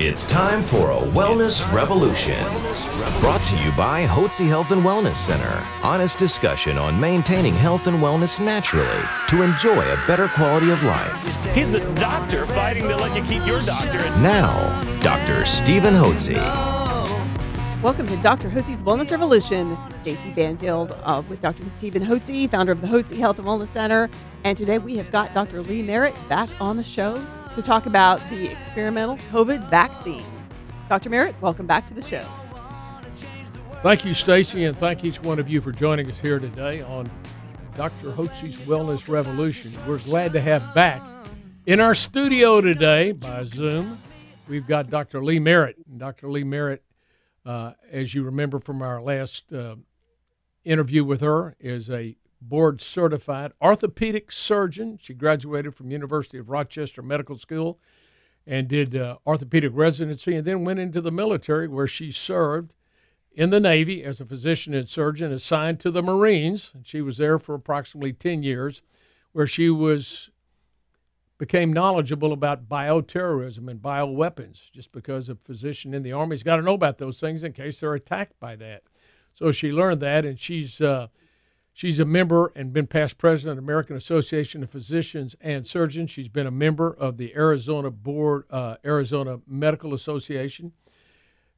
It's time for a Wellness Revolution. Brought to you by Hotze Health and Wellness Center. Honest discussion on maintaining health and wellness naturally to enjoy a better quality of life. He's the doctor fighting to let you keep your doctorate. Now, Dr. Stephen Hotze. Welcome to Dr. Hotze's Wellness Revolution. This is Stacy Banfield uh, with Dr. Stephen Hotze, founder of the Hotze Health and Wellness Center. And today we have got Dr. Lee Merritt back on the show to talk about the experimental COVID vaccine. Dr. Merritt, welcome back to the show. Thank you, Stacy, and thank each one of you for joining us here today on Dr. Hotze's Wellness Revolution. We're glad to have back in our studio today by Zoom. We've got Dr. Lee Merritt. Dr. Lee Merritt, uh, as you remember from our last uh, interview with her, is a board certified orthopedic surgeon. She graduated from University of Rochester Medical School and did uh, orthopedic residency and then went into the military where she served in the Navy as a physician and surgeon assigned to the Marines. She was there for approximately 10 years where she was became knowledgeable about bioterrorism and bioweapons just because a physician in the army's got to know about those things in case they're attacked by that. So she learned that and she's uh, She's a member and been past president of the American Association of Physicians and Surgeons. She's been a member of the Arizona Board, uh, Arizona Medical Association.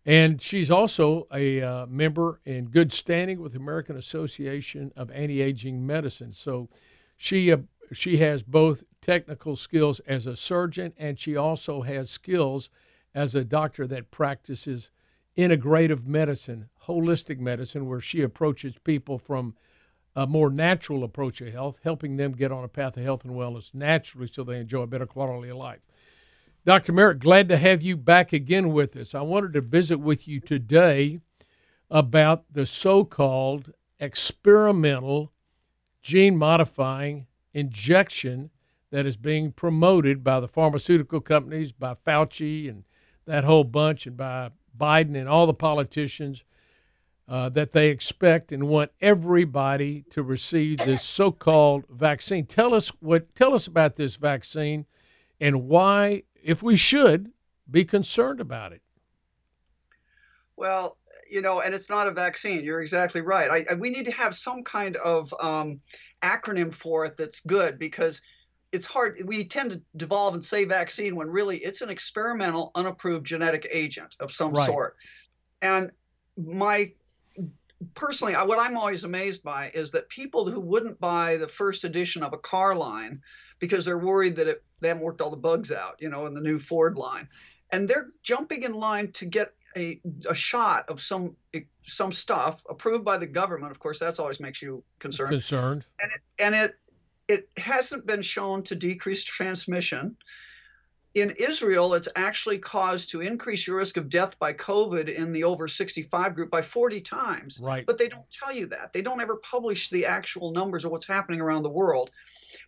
And she's also a uh, member in good standing with the American Association of Anti-Aging Medicine. So she uh, she has both technical skills as a surgeon and she also has skills as a doctor that practices integrative medicine, holistic medicine, where she approaches people from – a more natural approach to health, helping them get on a path of health and wellness naturally so they enjoy a better quality of life. Dr. Merritt, glad to have you back again with us. I wanted to visit with you today about the so called experimental gene modifying injection that is being promoted by the pharmaceutical companies, by Fauci and that whole bunch, and by Biden and all the politicians uh, that they expect and want everybody to receive this so-called vaccine. Tell us what. Tell us about this vaccine, and why, if we should, be concerned about it. Well, you know, and it's not a vaccine. You're exactly right. I, I, we need to have some kind of um, acronym for it that's good because it's hard. We tend to devolve and say vaccine when really it's an experimental, unapproved genetic agent of some right. sort. And my personally, what I'm always amazed by is that people who wouldn't buy the first edition of a car line because they're worried that it, they haven't worked all the bugs out, you know, in the new Ford line, and they're jumping in line to get a, a shot of some eh, some stuff approved by the government. Of course, that's always makes you concerned. Concerned. And it, and it it hasn't been shown to decrease transmission in Israel, it's actually caused to increase your risk of death by COVID in the over 65 group by 40 times. Right. But they don't tell you that. They don't ever publish the actual numbers of what's happening around the world.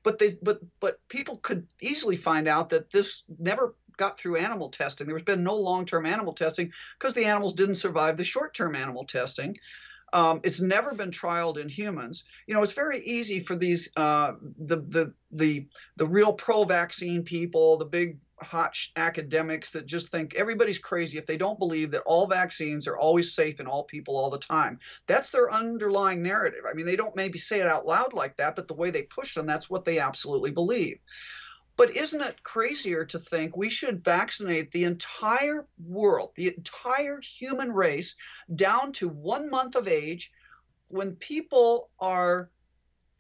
But they but but people could easily find out that this never got through animal testing. There's been no long-term animal testing because the animals didn't survive the short-term animal testing. Um, it's never been trialed in humans. You know, it's very easy for these uh, the the the the real pro-vaccine people, the big hot academics that just think everybody's crazy if they don't believe that all vaccines are always safe in all people all the time. That's their underlying narrative. I mean, they don't maybe say it out loud like that, but the way they push them, that's what they absolutely believe. But isn't it crazier to think we should vaccinate the entire world, the entire human race, down to one month of age when people are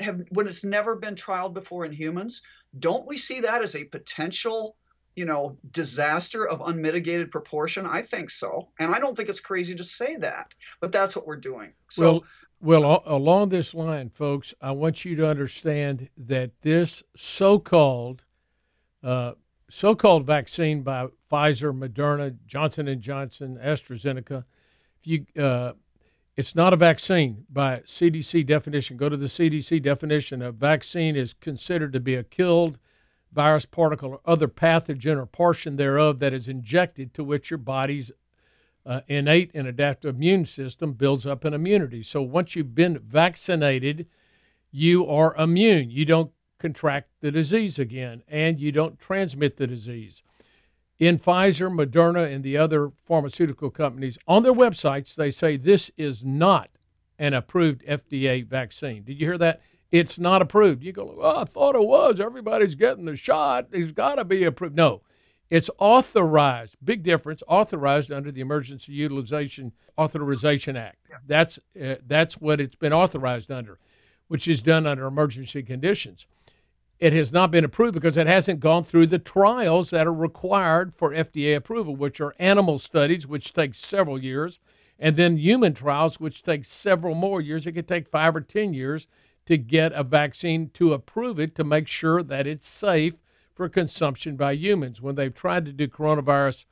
have when it's never been trialed before in humans? Don't we see that as a potential you know, disaster of unmitigated proportion? I think so. And I don't think it's crazy to say that, but that's what we're doing. So, well, well, along this line, folks, I want you to understand that this so-called uh, so-called vaccine by Pfizer, Moderna, Johnson and Johnson, AstraZeneca, if you uh, it's not a vaccine by CDC definition. Go to the CDC definition. A vaccine is considered to be a killed virus particle or other pathogen or portion thereof that is injected to which your body's uh, innate and adaptive immune system builds up an immunity. So once you've been vaccinated, you are immune. You don't contract the disease again and you don't transmit the disease. in Pfizer, Moderna, and the other pharmaceutical companies, on their websites, they say this is not an approved FDA vaccine. Did you hear that? It's not approved. You go, oh, I thought it was. Everybody's getting the shot. It's got to be approved. No, it's authorized. Big difference. Authorized under the Emergency Utilization Authorization Act. That's uh, that's what it's been authorized under, which is done under emergency conditions. It has not been approved because it hasn't gone through the trials that are required for FDA approval, which are animal studies, which take several years, and then human trials, which take several more years. It could take five or ten years to get a vaccine to approve it to make sure that it's safe for consumption by humans. When they've tried to do coronavirus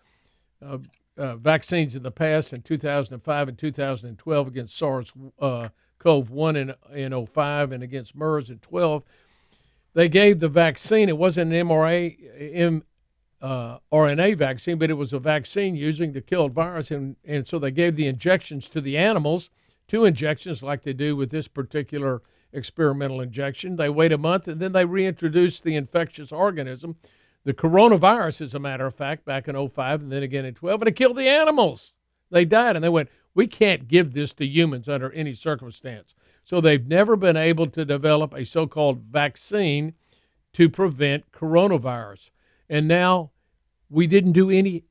uh, uh, vaccines in the past in 2005 and 2012 against SARS uh, CoV 1 in, in 05 and against MERS in 12, they gave the vaccine. It wasn't an mRNA, uh, RNA vaccine, but it was a vaccine using the killed virus. And, and so they gave the injections to the animals, two injections like they do with this particular experimental injection. They wait a month and then they reintroduce the infectious organism. The coronavirus, as a matter of fact, back in 05 and then again in 12, and it killed the animals. They died and they went, we can't give this to humans under any circumstance. So they've never been able to develop a so called vaccine to prevent coronavirus. And now we didn't do any,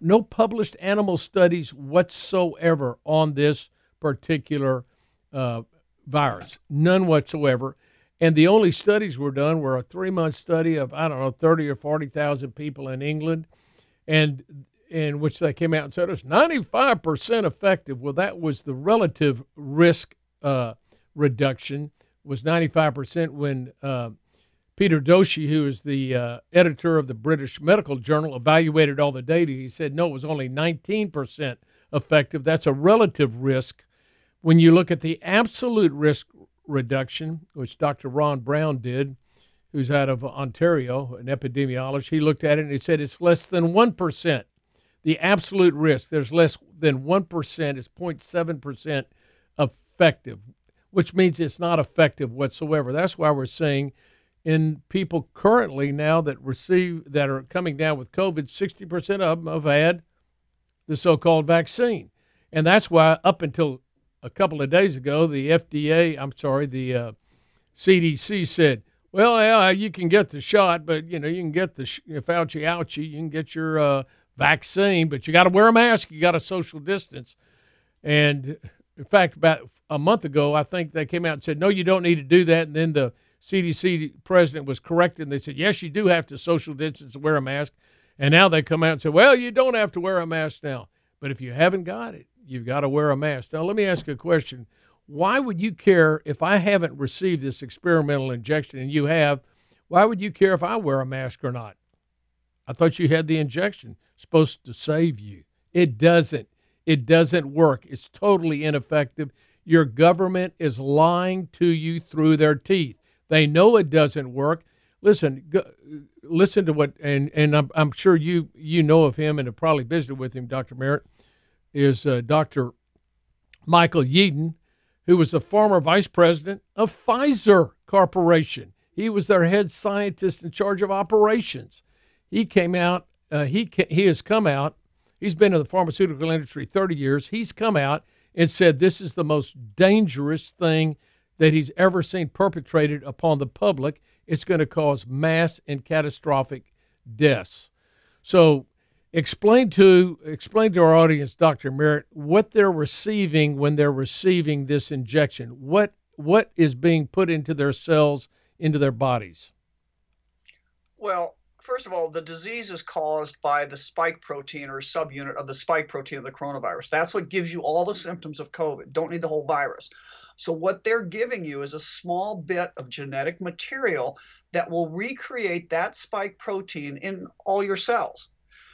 no published animal studies whatsoever on this particular uh, virus, none whatsoever. And the only studies were done were a three month study of, I don't know, 30 or 40,000 people in England, and in which they came out and said it's 95% effective. Well, that was the relative risk uh, reduction, was 95% when uh, Peter Doshi, who is the uh, editor of the British Medical Journal, evaluated all the data. He said, no, it was only 19% effective. That's a relative risk when you look at the absolute risk reduction, which Dr. Ron Brown did, who's out of Ontario, an epidemiologist, he looked at it and he said it's less than 1%. The absolute risk, there's less than 1%, it's 0.7% effective, which means it's not effective whatsoever. That's why we're seeing in people currently now that receive that are coming down with COVID, 60% of them have had the so-called vaccine. And that's why up until a couple of days ago, the FDA, I'm sorry, the uh, CDC said, well, yeah, you can get the shot, but you know, you can get the sh- Fauci ouchie, you can get your uh, vaccine, but you got to wear a mask, you got to social distance. And in fact, about a month ago, I think they came out and said, no, you don't need to do that. And then the CDC president was corrected, and they said, yes, you do have to social distance and wear a mask. And now they come out and say, well, you don't have to wear a mask now. But if you haven't got it, you've got to wear a mask. Now, let me ask you a question. Why would you care if I haven't received this experimental injection and you have? Why would you care if I wear a mask or not? I thought you had the injection supposed to save you. It doesn't. It doesn't work. It's totally ineffective. Your government is lying to you through their teeth. They know it doesn't work. Listen, go, listen to what, and and I'm, I'm sure you you know of him and have probably visited with him, Dr. Merritt is uh, Dr. Michael Yeadon, who was the former vice president of Pfizer Corporation. He was their head scientist in charge of operations. He came out, uh, he, he has come out, he's been in the pharmaceutical industry 30 years. He's come out and said this is the most dangerous thing that he's ever seen perpetrated upon the public. It's going to cause mass and catastrophic deaths. So Explain to explain to our audience, Dr. Merritt, what they're receiving when they're receiving this injection. What what is being put into their cells, into their bodies? Well, first of all, the disease is caused by the spike protein or subunit of the spike protein of the coronavirus. That's what gives you all the mm-hmm. symptoms of COVID. Don't need the whole virus. So, what they're giving you is a small bit of genetic material that will recreate that spike protein in all your cells.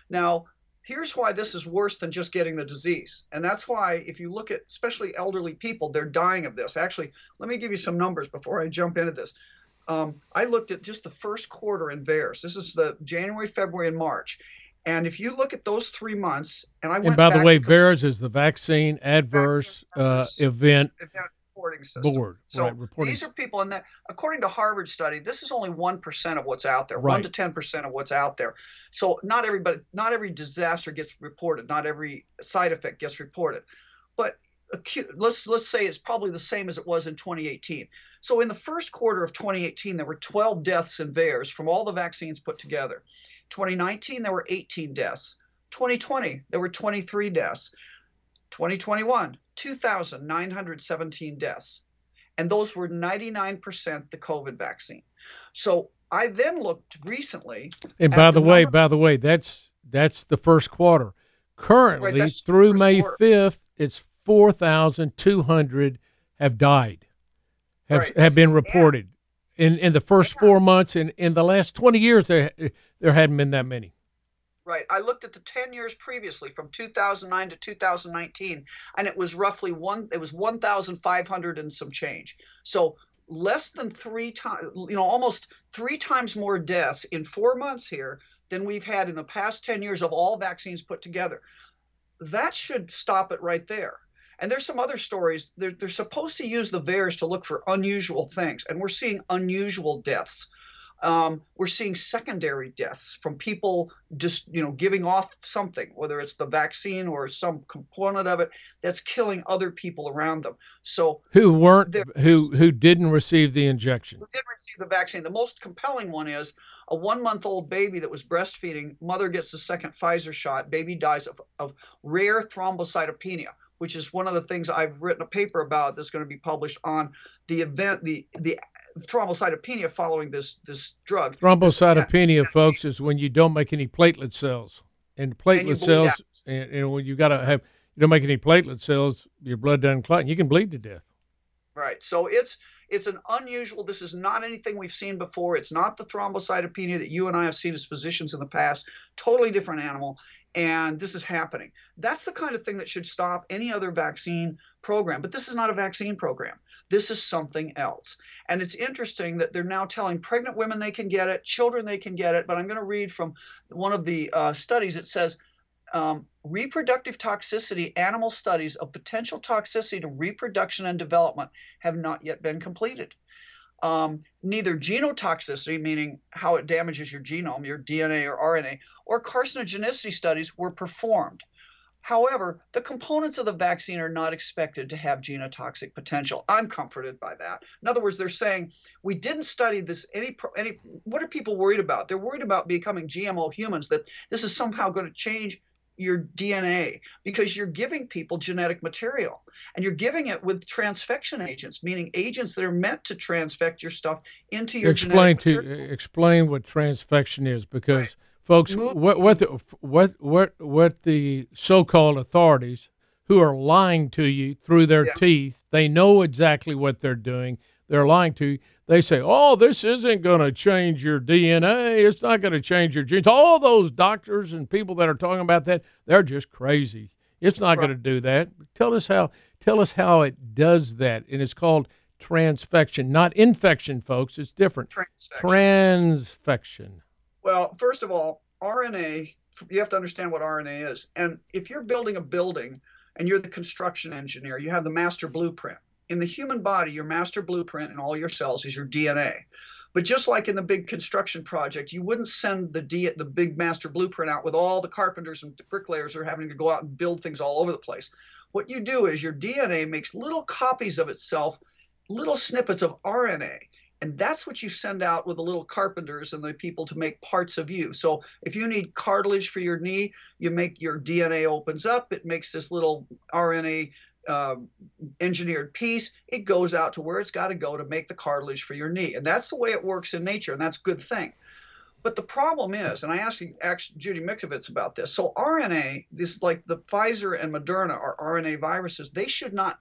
Now, here's why this is worse than just getting the disease. And that's why, if you look at especially elderly people, they're dying of this. Actually, let me give you some numbers before I jump into this. Um, I looked at just the first quarter in VAERS. This is the January, February, and March. And if you look at those three months, and I and by the way, VAERS is the vaccine adverse, uh, event, event reporting system. board. So right, reporting. these are people, and that according to Harvard study, this is only one percent of what's out there, Right. one to ten percent of what's out there. So not everybody, not every disaster gets reported, not every side effect gets reported, but let's let's say it's probably the same as it was in 2018. So in the first quarter of 2018, there were 12 deaths in VAERS from all the vaccines put together. 2019, there were 18 deaths. 2020, there were 23 deaths. 2021, 2,917 deaths. And those were 99% the COVID vaccine. So I then looked recently. and by the the way, by the way, that's that's the first quarter. Currently, the through May quarter. fifth, it's four thousand two hundred have died, have Right. have been reported in in the first four months. And in the last twenty years, there there hadn't been that many. Right. I looked at the 10 years previously from 2009 to 2019 and it was roughly one it was 1,500 and some change. So less than 3 times you know almost 3 times more deaths in 4 months here than we've had in the past 10 years of all vaccines put together. That should stop it right there. And there's some other stories. They're, they're supposed to use the VAERS to look for unusual things, and we're seeing unusual deaths. Um, we're seeing secondary deaths from people just you know giving off something, whether it's the vaccine or some component of it that's killing other people around them. So Who weren't who who didn't receive the injection? who didn't receive the vaccine. The most compelling one is a one month old baby that was breastfeeding. Mother gets the second Pfizer shot. Baby dies of, of rare thrombocytopenia, which is one of the things I've written a paper about that's going to be published on the event, the the thrombocytopenia following this this drug. Thrombocytopenia, folks, is when you don't make any platelet cells, and platelet bleed cells, and, and when you got to have you don't make any platelet cells, your blood doesn't clot, and you can bleed to death. Right. So it's it's an unusual. This is not anything we've seen before. It's not the thrombocytopenia that you and I have seen as physicians in the past. Totally different animal, and this is happening. That's the kind of thing that should stop any other vaccine program. But this is not a vaccine program. This is something else. And it's interesting that they're now telling pregnant women they can get it, children they can get it. But I'm going to read from one of the uh, studies. It says um, reproductive toxicity animal studies of potential toxicity to reproduction and development have not yet been completed. Um, neither genotoxicity, meaning how it damages your genome, your DNA or RNA, or carcinogenicity studies were performed. However, the components of the vaccine are not expected to have genotoxic potential. I'm comforted by that. In other words, they're saying we didn't study this any any. What are people worried about? They're worried about becoming GMO humans. That this is somehow going to change your DNA because you're giving people genetic material and you're giving it with transfection agents, meaning agents that are meant to transfect your stuff into your explain to material. explain what transfection is, because folks, Move- what what the, what what what the so-called authorities who are lying to you through their Yeah. teeth, they know exactly what they're doing. They're lying to you. They say, "Oh, this isn't going to change your DNA. It's not going to change your genes." All those doctors and people that are talking about that, they're just crazy. It's not going to do that. Tell us how. Tell us how it does that, and it's called transfection, not infection, folks. It's different. Transfection. Transfection. Well, first of all, RNA, you have to understand what RNA is. And if you're building a building and you're the construction engineer, you have the master blueprint. In the human body, your master blueprint in all your cells is your DNA. But just like in the big construction project, you wouldn't send the D, the big master blueprint out with all the carpenters and bricklayers are having to go out and build things all over the place. What you do is your DNA makes little copies of itself, little snippets of RNA. And that's what you send out with the little carpenters and the people to make parts of you. So if you need cartilage for your knee, you make your DNA opens up. It makes this little RNA uh, engineered piece. It goes out to where it's got to go to make the cartilage for your knee. And that's the way it works in nature, and that's a good thing. But the problem is, and I asked, asked Judy Mikovits about this. So RNA, this like the Pfizer and Moderna are RNA viruses. They should not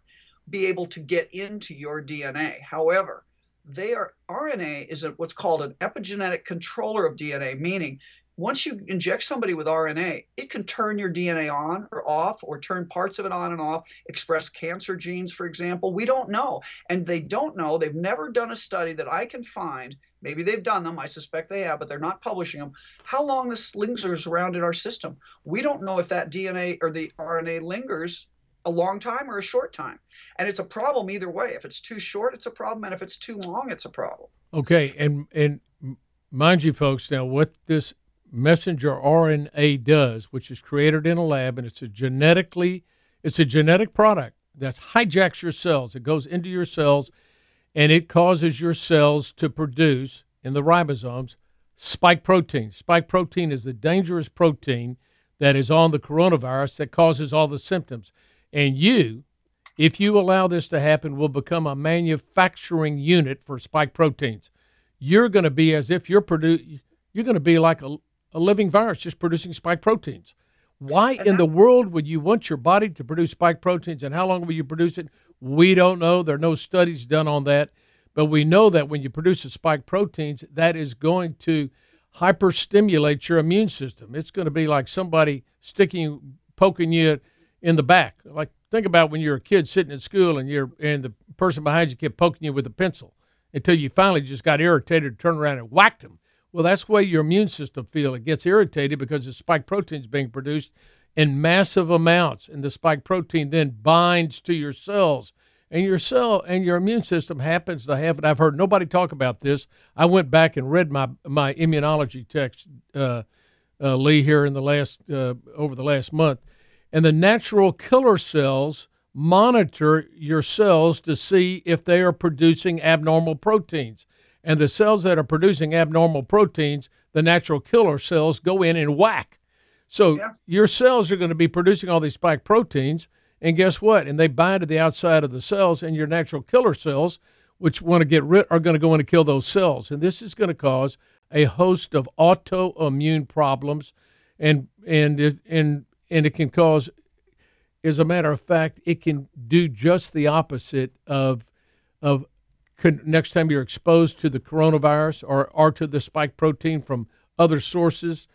be able to get into your DNA. However, they are RNA is a, what's called an epigenetic controller of DNA, meaning once you inject somebody with RNA, it can turn your DNA on or off, or turn parts of it on and off, express cancer genes, for example. We don't know. And they don't know. They've never done a study that I can find. Maybe they've done them. I suspect they have, but they're not publishing them. How long this lingers around in our system? We don't know if that DNA or the RNA lingers a long time or a short time. And it's a problem either way. If it's too short, it's a problem. And if it's too long, it's a problem. Okay. And, and mind you, folks, now what this messenger RNA does, which is created in a lab, and it's a genetically, it's a genetic product that hijacks your cells. It goes into your cells and it causes your cells to produce in the ribosomes spike protein. Spike protein is the dangerous protein that is on the coronavirus that causes all the symptoms. And you, if you allow this to happen, will become a manufacturing unit for spike proteins. You're going to be as if you're produ- you're going to be like a, a living virus just producing spike proteins. Why in the world would you want your body to produce spike proteins and how long will you produce it? We don't know. There are no studies done on that. But we know that when you produce the spike proteins, that is going to hyperstimulate your immune system. It's going to be like somebody sticking, poking you in the back. Like think about when you're a kid sitting at school and you're and the person behind you kept poking you with a pencil until you finally just got irritated, turned around and whacked them. Well, that's the way your immune system feels. It gets irritated because the spike protein is being produced in massive amounts, and the spike protein then binds to your cells and your cell and your immune system happens to have it. I've heard nobody talk about this. I went back and read my my immunology text, uh, uh, Lee, here in the last uh, over the last month, and the natural killer cells monitor your cells to see if they are producing abnormal proteins, and the cells that are producing abnormal proteins, the natural killer cells go in and whack. So yeah. your cells are going to be producing all these spike proteins and guess what? And they bind to the outside of the cells, and your natural killer cells, which want to get rid, are going to go in and kill those cells. And this is going to cause a host of autoimmune problems, and and and and it can cause, as a matter of fact, it can do just the opposite of of next time you're exposed to the coronavirus or, or to the spike protein from other sources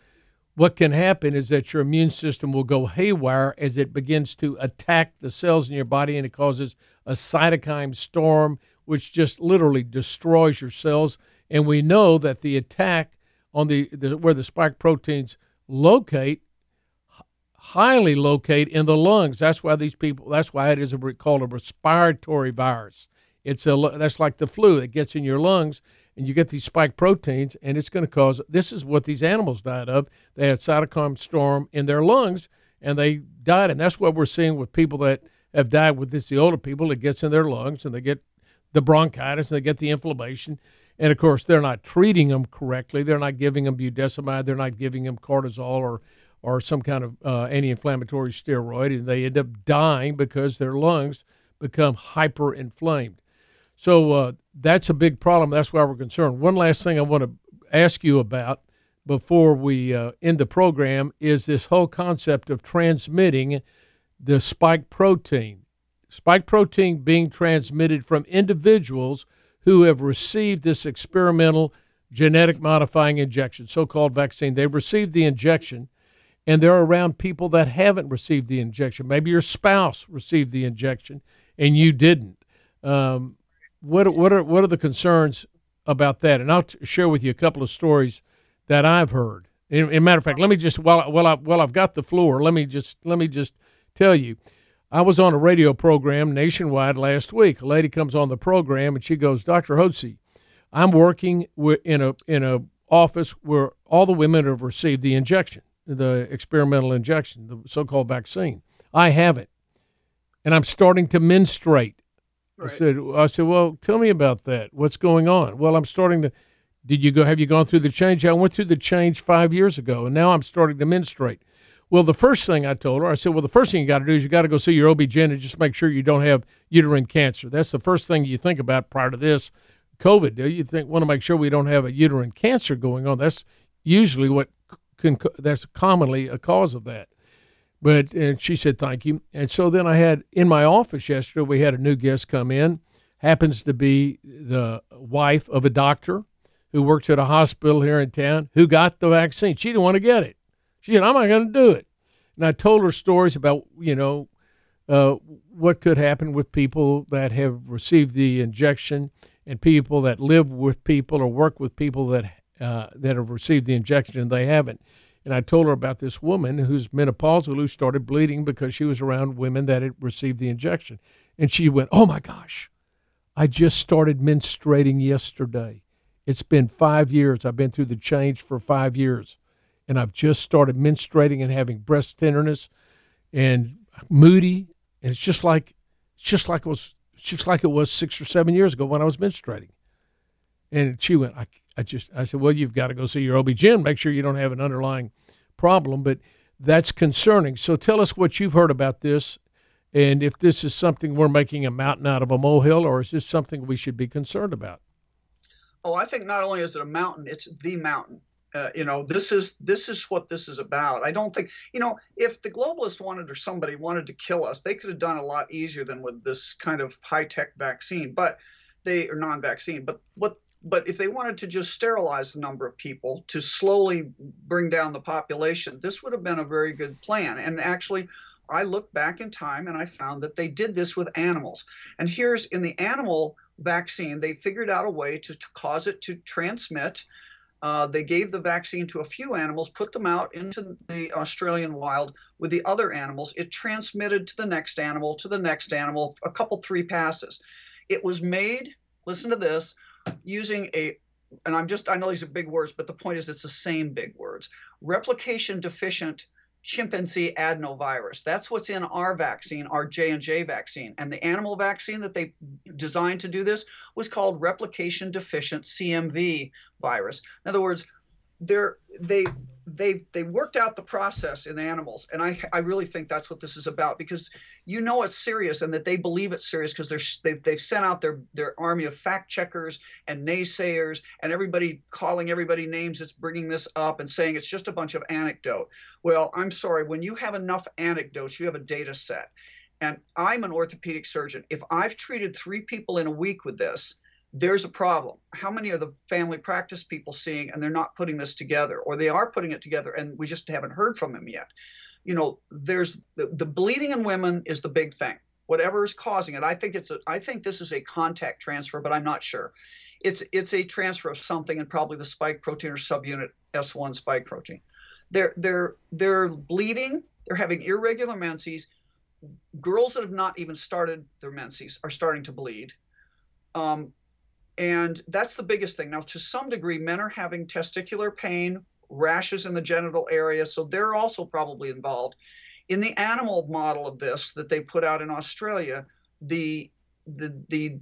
what can happen is that your immune system will go haywire as it begins to attack the cells in your body and it causes a cytokine storm, which just literally destroys your cells. And we know that the attack on the, the where the spike proteins locate highly locate in the lungs. That's why these people. That's why it is a, called a respiratory virus. It's a that's like the flu. that gets in your lungs and you get these spike proteins, and it's going to cause this is what these animals died of. They had cytokine storm in their lungs, and they died. And that's what we're seeing with people that have died with this. The older people, it gets in their lungs, and they get the bronchitis, and they get the inflammation. And of course, they're not treating them correctly. They're not giving them budesonide. They're not giving them cortisol or or some kind of uh, anti-inflammatory steroid, and they end up dying because their lungs become hyperinflamed. So uh, that's a big problem. That's why we're concerned. One last thing I want to ask you about before we uh, end the program is this whole concept of transmitting the spike protein. Spike protein being transmitted from individuals who have received this experimental genetic modifying injection, so called vaccine. They've received the injection and they're around people that haven't received the injection. Maybe your spouse received the injection and you didn't. Um, what what are what are the concerns about that? And I'll share with you a couple of stories that I've heard. In, in matter of fact, let me just while while I while I've got the floor, let me just let me just tell you. I was on a radio program nationwide last week. A lady comes on the program and she goes, "Dr. Hotze, I'm working in a in a office where all the women have received the injection, the experimental injection, the so-called vaccine. I haven't, and I'm starting to menstruate. Right. I said, I said, well, tell me about that. What's going on? Well, I'm starting to. Did you go? Have you gone through the change? I went through the change five years ago, and now I'm starting to menstruate. Well, the first thing I told her, I said, well, the first thing you got to do is you got to go see your OB-GYN and just make sure you don't have uterine cancer. That's the first thing you think about prior to this COVID. Do you think want to make sure we don't have a uterine cancer going on. That's usually what can. That's commonly a cause of that. But and she said thank you. And so then I had in my office yesterday we had a new guest come in. Happens to be the wife of a doctor who works at a hospital here in town who got the vaccine. She didn't want to get it. She said, "I'm not going to do it." And I told her stories about you know uh, what could happen with people that have received the injection and people that live with people or work with people that uh, that have received the injection and they haven't. And I told her about this woman who's menopausal who started bleeding because she was around women that had received the injection. And she went, Oh my gosh, I just started menstruating yesterday. It's been five years. I've been through the change for five years. And I've just started menstruating and having breast tenderness and moody. And it's just like it's just like it was just like it was six or seven years ago when I was menstruating. And she went, I, I just, I said, well, you've got to go see your OB-GYN, make sure you don't have an underlying problem. But that's concerning. So tell us what you've heard about this and if this is something we're making a mountain out of a molehill or is this something we should be concerned about? Oh, I think not only is it a mountain, it's the mountain. Uh, you know, this is this is what this is about. I don't think you know if the globalists wanted or somebody wanted to kill us, they could have done a lot easier than with this kind of high tech vaccine. But they are non-vaccine. But what but if they wanted to just sterilize the number of people to slowly bring down the population, this would have been a very good plan. And actually, I looked back in time and I found that they did this with animals. And here's in the animal vaccine, they figured out a way to, to cause it to transmit. Uh, they gave the vaccine to a few animals, put them out into the Australian wild with the other animals. It transmitted to the next animal, to the next animal, a couple, three passes. It was made, listen to this, using a and I'm just I know these are big words, but the point is it's the same big words. Replication deficient chimpanzee adenovirus. That's what's in our vaccine, our J&J vaccine. And the animal vaccine that they designed to do this was called replication deficient CMV virus. In other words, they're they they they worked out the process in animals and i i really think that's what this is about because you know it's serious and that they believe it's serious because they're they've, they've sent out their their army of fact checkers and naysayers and everybody calling everybody names that's bringing this up and saying it's just a bunch of anecdote. Well i'm sorry when you have enough anecdotes you have a data set. And i'm an orthopedic surgeon. If i've treated three people in a week with this there's a problem. How many are the family practice people seeing and they're not putting this together, or they are putting it together and we just haven't heard from them yet? You know, there's the, the bleeding in women is the big thing. Whatever is causing it, I think it's a, I think this is a contact transfer, but I'm not sure. It's it's a transfer of something, and probably the spike protein or subunit S1 spike protein. They're they're they're bleeding. They're having irregular menses. Girls that have not even started their menses are starting to bleed. Um, and that's the biggest thing. Now, to some degree, men are having testicular pain, rashes in the genital area, so they're also probably involved. In the animal model of this that they put out in Australia, the the, the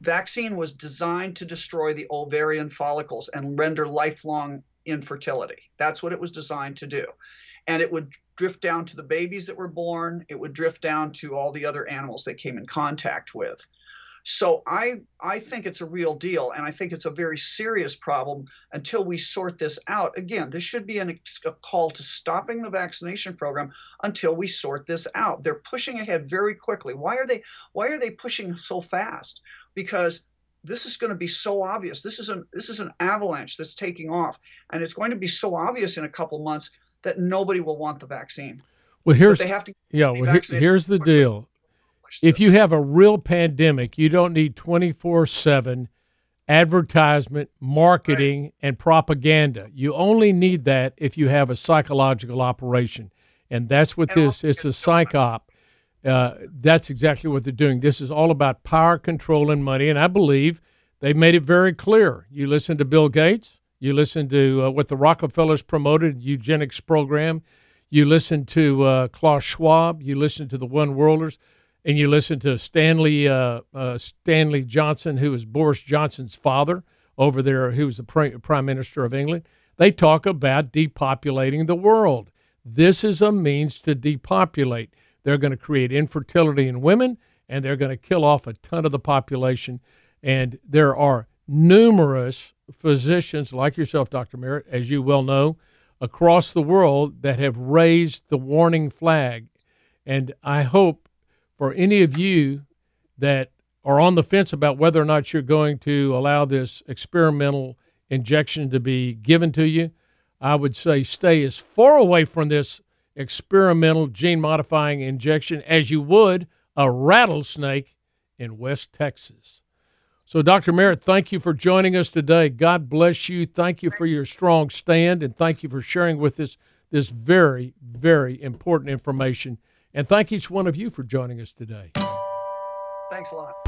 vaccine was designed to destroy the ovarian follicles and render lifelong infertility. That's what it was designed to do. And it would drift down to the babies that were born, it would drift down to all the other animals they came in contact with. So I I think it's a real deal, and I think it's a very serious problem until we sort this out. Again, this should be an, a call to stopping the vaccination program until we sort this out. They're pushing ahead very quickly. Why are they Why are they pushing so fast? Because this is going to be so obvious. This is an this is an avalanche that's taking off, and it's going to be so obvious in a couple months that nobody will want the vaccine. Well, here's they have to yeah. Well, here's the deal if you have a real pandemic, you don't need 24 7 advertisement, marketing, right. and propaganda. You only need that if you have a psychological operation. And that's what and this it's a psych op. Uh, that's exactly what they're doing. This is all about power, control, and money. And I believe they made it very clear. You listen to Bill Gates, you listen to uh, what the Rockefellers promoted, eugenics program, you listen to uh, Klaus Schwab, you listen to the One Worlders and you listen to Stanley uh, uh, Stanley Johnson, who is Boris Johnson's father over there, who was the prime minister of England. They talk about depopulating the world. This is a means to depopulate. They're going to create infertility in women, and they're going to kill off a ton of the population. And there are numerous physicians like yourself, Dr. Merritt, as you well know, across the world that have raised the warning flag. And I hope for any of you that are on the fence about whether or not you're going to allow this experimental injection to be given to you, I would say stay as far away from this experimental gene modifying injection as you would a rattlesnake in West Texas. So, Dr. Merritt, thank you for joining us today. God bless you. Thank you for your strong stand, and thank you for sharing with us this very, very important information. And thank each one of you for joining us today. Thanks a lot.